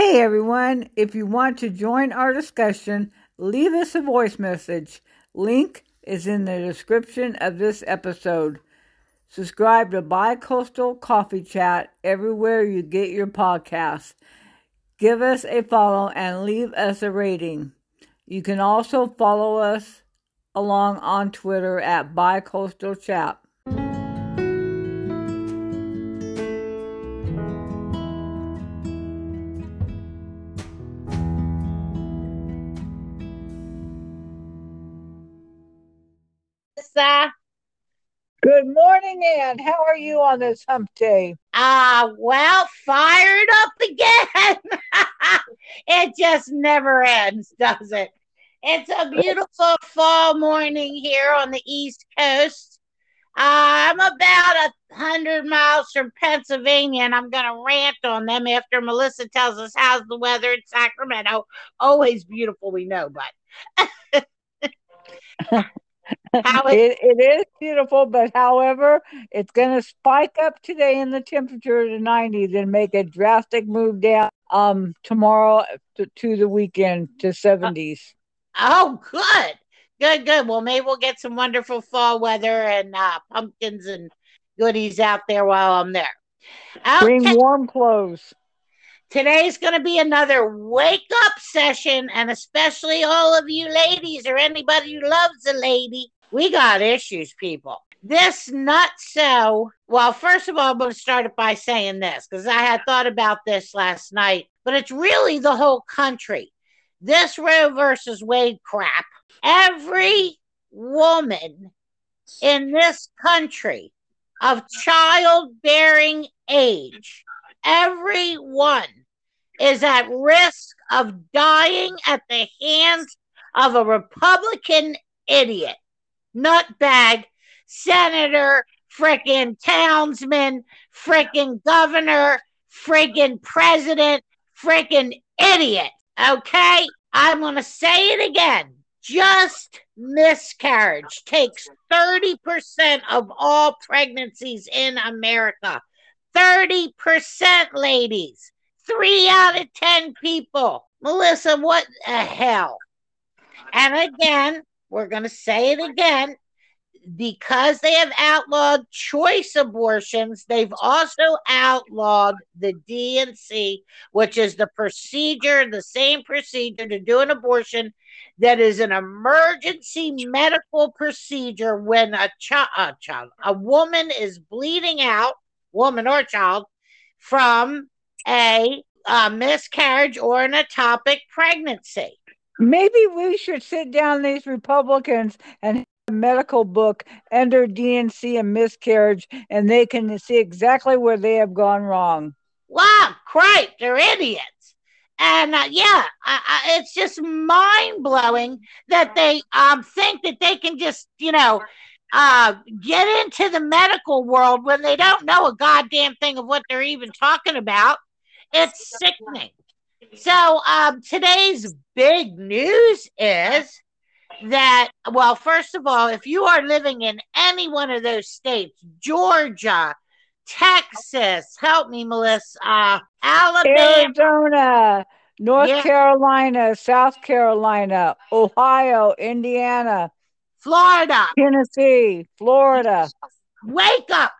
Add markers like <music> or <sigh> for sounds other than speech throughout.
Hey everyone, if you want to join our discussion, leave us a voice message. Link is in the description of this episode. Subscribe to Bicoastal Coffee Chat everywhere you get your podcasts. Give us a follow and leave us a rating. You can also follow us along on Twitter at Bicoastal Chat. Lisa. Good morning, Anne. How are you on this hump day? Ah, well, fired up again. <laughs> it just never ends, does it? It's a beautiful fall morning here on the East Coast. Uh, I'm about a hundred miles from Pennsylvania, and I'm going to rant on them after Melissa tells us how's the weather in Sacramento. Always beautiful, we know, but <laughs> <laughs> it, it is beautiful, but however, it's going to spike up today in the temperature to 90s and make a drastic move down um tomorrow to, to the weekend to 70s. Oh, good. Good, good. Well, maybe we'll get some wonderful fall weather and uh, pumpkins and goodies out there while I'm there. Bring warm clothes. Today's going to be another wake up session, and especially all of you ladies or anybody who loves a lady, we got issues, people. This nutso, well, first of all, I'm going to start it by saying this because I had thought about this last night, but it's really the whole country. This Roe versus Wade crap. Every woman in this country of childbearing age, everyone is at risk of dying at the hands of a Republican idiot, nutbag, senator, frickin' townsman, frickin' governor, frickin' president, frickin' idiot. Okay? I'm going to say it again. Just miscarriage takes 30% of all pregnancies in America. 30%, ladies. Three out of 10 people. Melissa, what the hell? And again, we're going to say it again. Because they have outlawed choice abortions, they've also outlawed the D&C, which is the procedure, the same procedure to do an abortion that is an emergency medical procedure when a, chi- a child, a woman is bleeding out, woman or child, from a, a miscarriage or an ectopic pregnancy. Maybe we should sit down these Republicans and have a medical book under D&C and miscarriage, and they can see exactly where they have gone wrong. Wow, great, they're idiots. And uh, yeah, I, I, it's just mind blowing that they um, think that they can just, you know, uh, get into the medical world when they don't know a goddamn thing of what they're even talking about. It's sickening. So um, today's big news is that, well, first of all, if you are living in any one of those states, Georgia, Texas, help me, Melissa, uh, Alabama, Arizona, North Yeah. Carolina, South Carolina, Ohio, Indiana, Florida, Tennessee, Florida. wake up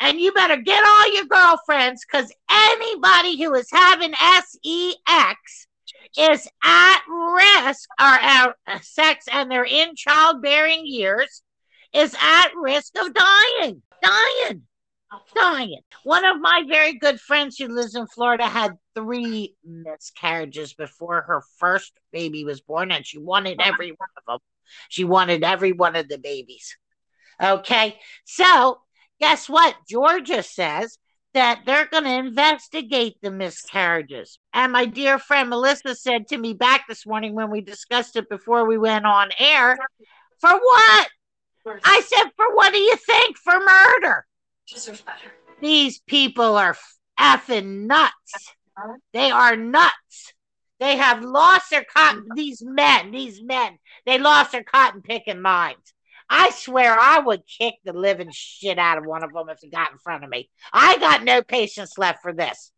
and you better get all your girlfriends because anybody who is having sex is at risk or at sex and they're in childbearing years is at risk of dying. Dying. Dying. One of my very good friends who lives in florida had three miscarriages before her first baby was born and she wanted every one of them she wanted every one of the babies. Okay? So guess what? Georgia says that they're going to investigate the miscarriages. And my dear friend Melissa said to me back this morning when we discussed it before we went on air, for what? I said, for what do you think? For murder. These people are effing nuts. They are nuts. They have lost their cotton. These men, these men, they lost their cotton picking minds. I swear I would kick the living shit out of one of them if he got in front of me. I got no patience left for this.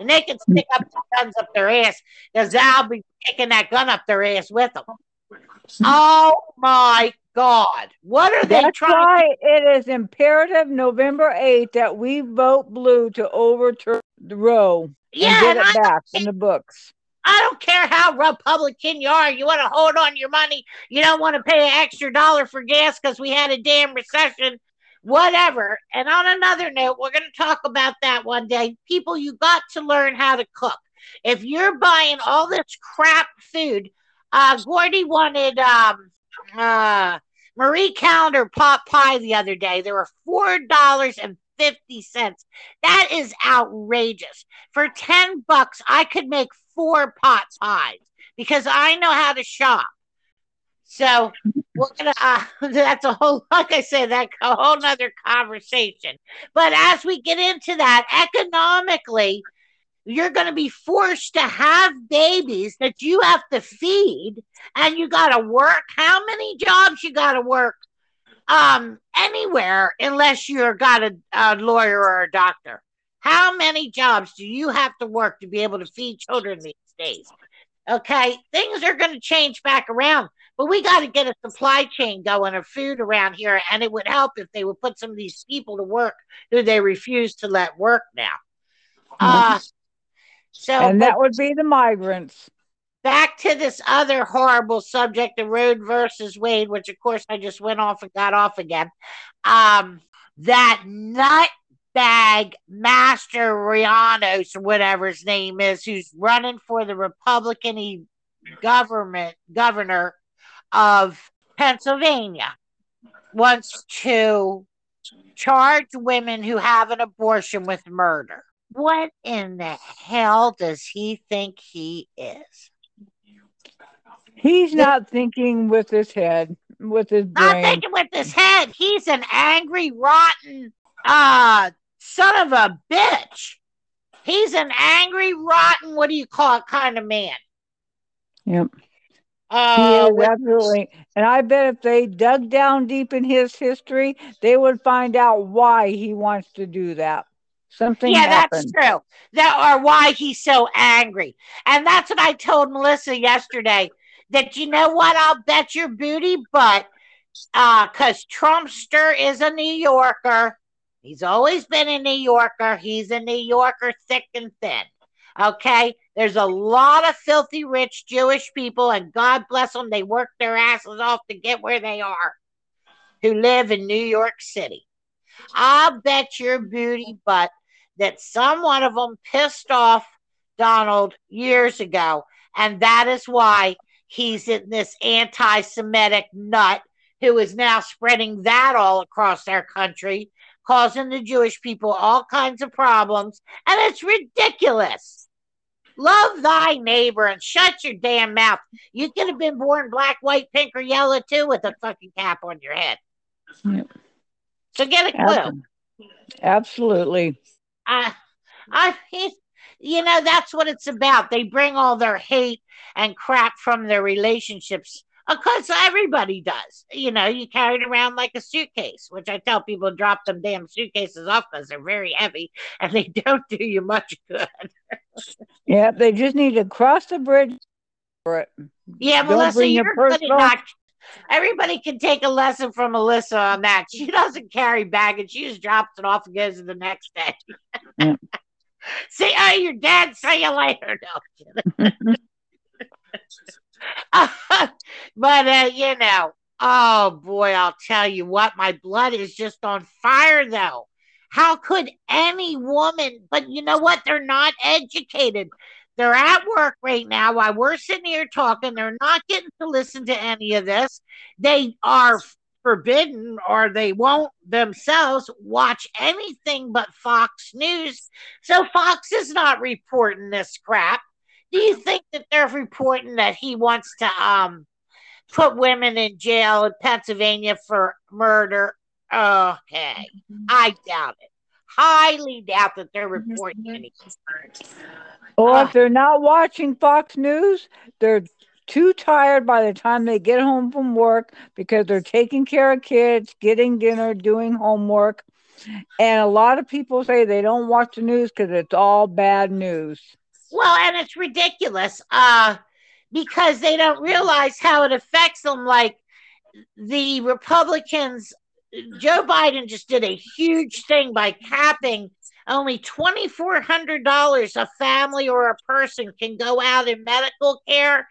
and they can stick up the guns up their ass because I'll be taking that gun up their ass with them. Oh my God. What are they That's trying why it is imperative November 8th that we vote blue to overturn the Roe Yeah, and get and it I- back in the books. I don't care how Republican you are. You want to hold on your money. You don't want to pay an extra dollar for gas because we had a damn recession. Whatever. And on another note, we're going to talk about that one day. People, you got to learn how to cook. If you're buying all this crap food, uh, Gordy wanted um, uh, Marie Callender pot pie the other day. There were four dollars and fifty cents. That is outrageous. For ten bucks, I could make four pot pies because I know how to shop. So gonna. Uh, <laughs> that's a whole, like I said, that a whole nother conversation. But as we get into that, economically, you're going to be forced to have babies that you have to feed, and you got to work. How many jobs you got to work? Um, anywhere unless you're got a, a lawyer or a doctor. How many jobs do you have to work to be able to feed children these days? Okay, things are going to change back around, but we got to get a supply chain going of food around here, and it would help if they would put some of these people to work who they refuse to let work now. Uh, so, and that would be the migrants. back to this other horrible subject, the Roe versus Wade, which of course I just went off and got off again. Um, that nutbag Mastrianos, whatever his name is, who's running for the Republican government governor of Pennsylvania, wants to charge women who have an abortion with murder. What in the hell does he think he is? He's not thinking with his head, with his Not thinking with his head. He's an angry, rotten, uh, son of a bitch. He's an angry, rotten, what do you call it, kind of man. Yep. Uh, is absolutely. And I bet if they dug down deep in his history, they would find out why he wants to do that. Something yeah, happened. that's true. That or why he's so angry. And that's what I told Melissa yesterday. That you know what? I'll bet your booty butt. Uh, cause Trumpster is a New Yorker. He's always been a New Yorker. He's a New Yorker thick and thin. Okay. There's a lot of filthy rich Jewish people, and God bless them, they work their asses off to get where they are, who live in New York City. I'll bet your booty butt that some one of them pissed off Donald years ago, and that is why he's in this anti Semitic nut who is now spreading that all across our country, causing the Jewish people all kinds of problems, and it's ridiculous. Love thy neighbor and shut your damn mouth. You could have been born black, white, pink, or yellow too with a fucking cap on your head. Yep. So get a clue. Absolutely. I, I mean, you know, that's what it's about. They bring all their hate and crap from their relationships. Of course, everybody does. You know, you carry it around like a suitcase, which I tell people drop them damn suitcases off because they're very heavy and they <laughs> don't do you much good. Yep. They just need to cross the bridge for it. Yeah, Don't Melissa, you're good at personal- not. Everybody can take a lesson from Melissa on that. She doesn't carry baggage. She just drops it off and goes to the next day. Yeah. <laughs> See, oh, your dad. See you later. No, <laughs> but uh, you know, oh boy, I'll tell you what, my blood is just on fire though. How could any woman, but you know what? They're not educated. They're at work right now while we're sitting here talking. They're not getting to listen to any of this. They are forbidden or they won't themselves watch anything but Fox News. So Fox is not reporting this crap. Do you think that they're reporting that he wants to um put women in jail in Pennsylvania for murder? Okay. I doubt it. Highly doubt that they're reporting anything. Or Ah. if they're not watching Fox News, they're too tired by the time they get home from work because they're taking care of kids, getting dinner, doing homework, And a lot of people say they don't watch the news because it's all bad news. Well, and it's ridiculous uh, because they don't realize how it affects them. Like the Republicans, Joe Biden just did a huge thing by capping only $2,400 a family or a person can go out in medical care.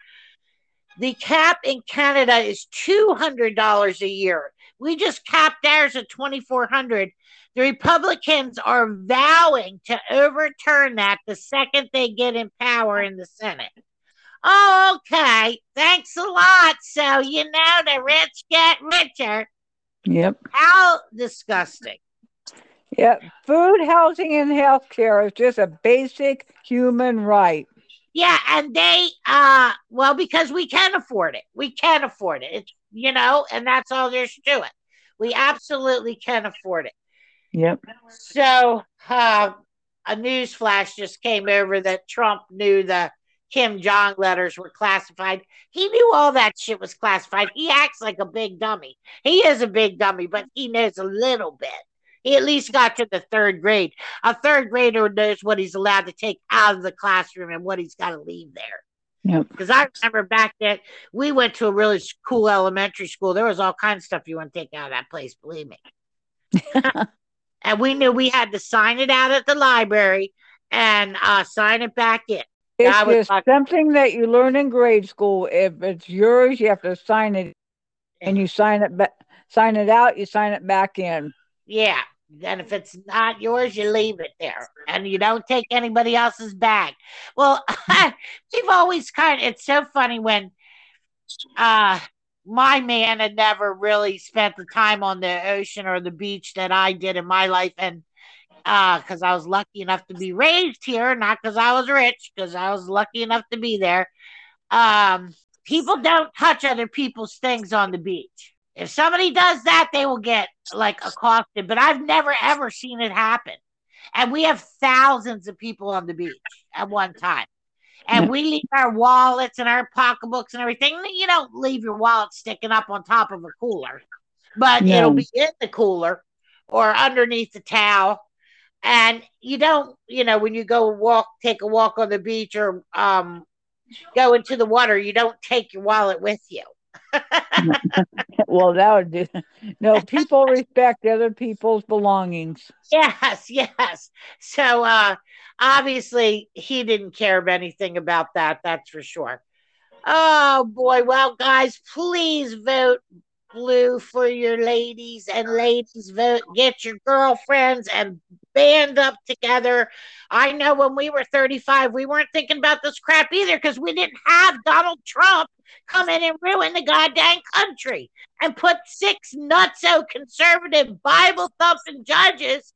The cap in Canada is $200 a year. We just capped ours at 2400 The Republicans are vowing to overturn that the second they get in power in the Senate. okay. Thanks a lot. So, you know, the rich get richer. Yep. How disgusting. Yep. Food, housing, and health care is just a basic human right. Yeah, and they uh well because we can afford it. We can afford it. It's you know, and that's all there's to it. We absolutely can afford it. Yep. So uh, a news flash just came over that Trump knew the Kim Jong letters were classified. He knew all that shit was classified. He acts like a big dummy. He is a big dummy, but he knows a little bit. He at least got to the third grade. A third grader knows what he's allowed to take out of the classroom and what he's got to leave there. Because I remember back then, we went to a really cool elementary school. There was all kinds of stuff you want to take out of that place, believe me. <laughs> and we knew we had to sign it out at the library and uh, sign it back in. Just like, something that you learn in grade school. If it's yours, you have to sign it, and you sign it back, sign it out. You sign it back in. Yeah, then if it's not yours, you leave it there and you don't take anybody else's bag. Well, <laughs> we've always kind of, it's so funny when uh my man had never really spent the time on the ocean or the beach that I did in my life. And uh because I was lucky enough to be raised here, not because I was rich, because I was lucky enough to be there. Um, people don't touch other people's things on the beach. If somebody does that, they will get like accosted. But I've never ever seen it happen. And we have thousands of people on the beach at one time. And we leave our wallets and our pocketbooks and everything. You don't leave your wallet sticking up on top of a cooler, but no. it'll be in the cooler or underneath the towel. And you don't, you know, when you go walk, take a walk on the beach or um, go into the water, you don't take your wallet with you. <laughs> well, that would do. No, people respect other people's belongings. Yes, yes. So uh obviously he didn't care of anything about that, that's for sure. Oh boy. Well, guys, please vote blue for your ladies and ladies vote get your girlfriends and band up together. I know when we were 35 we weren't thinking about this crap either because we didn't have donald trump come in and ruin the goddamn country and put six nutso conservative bible thumping judges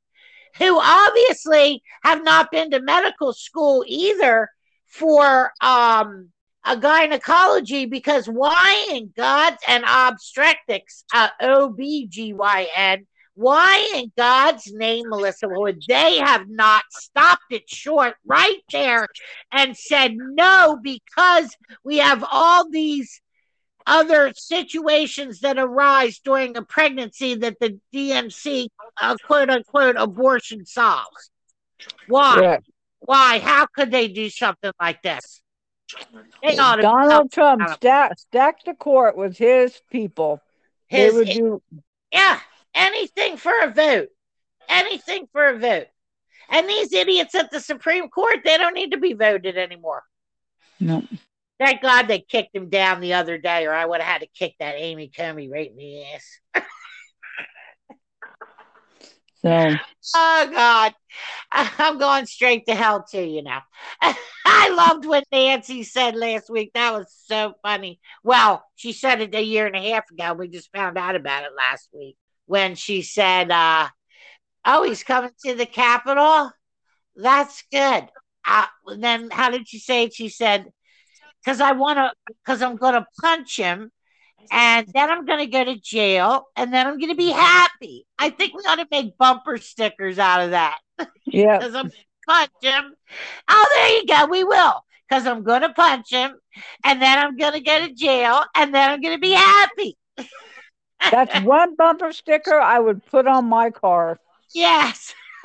who obviously have not been to medical school either for um a gynecology because why in God's and obstetrics, uh, OBGYN, why in God's name, Melissa, would they have not stopped it short right there and said no because we have all these other situations that arise during a pregnancy that the D&C, uh, quote unquote, abortion solves? Why? Yeah. Why? How could they do something like this? Donald Trump stack, stacked the court with his people. His, they would do yeah, anything for a vote. Anything for a vote. And these idiots at the Supreme Court, they don't need to be voted anymore. No. Thank God they kicked him down the other day, or I would have had to kick that Amy Coney right in the ass. So, oh God, I'm going straight to hell too. You know, <laughs> I loved what Nancy said last week. That was so funny. Well, she said it a year and a half ago. We just found out about it last week when she said, uh, "Oh, he's coming to the Capitol. That's good." Uh, then how did she say it? She said, "Because I want to, because I'm going to punch him." and then I'm going to go to jail, and then I'm going to be happy. I think we ought to make bumper stickers out of that. Yeah. <laughs> Because I'm punch him. Oh, there you go. We will. Because I'm going to punch him, and then I'm going to go to jail, and then I'm going to be happy. <laughs> That's one bumper sticker I would put on my car. Yes. <laughs>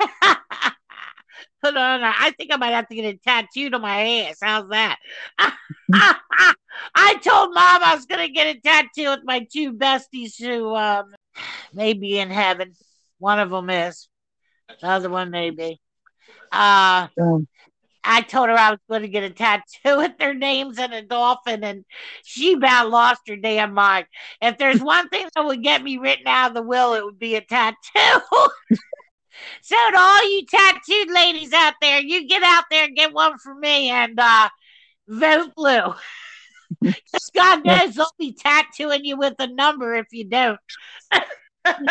Put on. A, I think I might have to get it tattooed on my ass. How's that? <laughs> I told mom I was gonna get a tattoo with my two besties who um may be in heaven. One of them is. The other one maybe. Uh, Um, I told her I was going to get a tattoo with their names and a dolphin, and she about lost her damn mind. If there's one thing that would get me written out of the will, it would be a tattoo. <laughs> so to all you tattooed ladies out there, you get out there and get one for me and uh, vote blue. 'Cause God knows they'll be tattooing you with a number if you don't.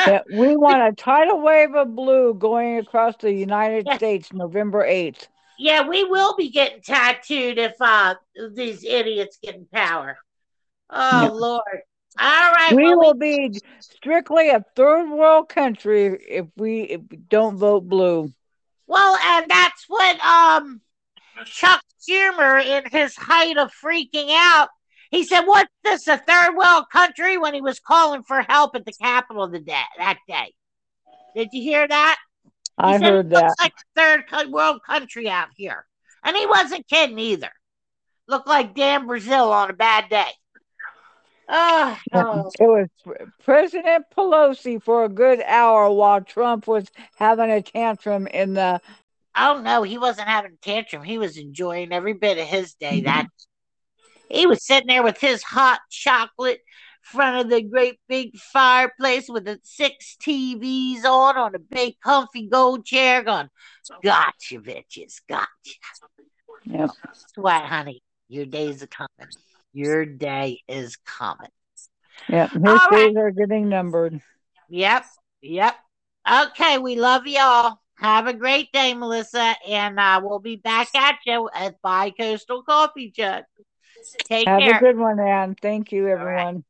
yeah, we <laughs> want a tidal wave of blue going across the United States November 8th. Yeah, we will be getting tattooed if uh these idiots get in power. Oh. Lord. All right. We well, will be strictly a third world country if we, if we don't vote blue. well, and that's what um Chuck Schumer in his height of freaking out. He said, "What's this? A third world country?" When he was calling for help at the Capitol the day, that day. Did you hear that? He I said heard that. like a third world country out here, and he wasn't kidding either. Looked like damn Brazil on a bad day. Oh, oh. It was President Pelosi for a good hour while Trump was having a tantrum in the. Oh no, he wasn't having a tantrum. He was enjoying every bit of his day. That mm-hmm. he was sitting there with his hot chocolate front of the great big fireplace with the six TVs on on a big comfy gold chair going, Gotcha, bitches, gotcha. Yeah. That's what, honey. Your days are coming. Your day is coming. Yeah, his All right. days are getting numbered. Yep. Yep. Okay, we love y'all. Have a great day, Melissa, and uh, we'll be back at you at Bi Coastal Coffee Jug. Take care. Have care. a good one, Anne. Thank you, right. everyone.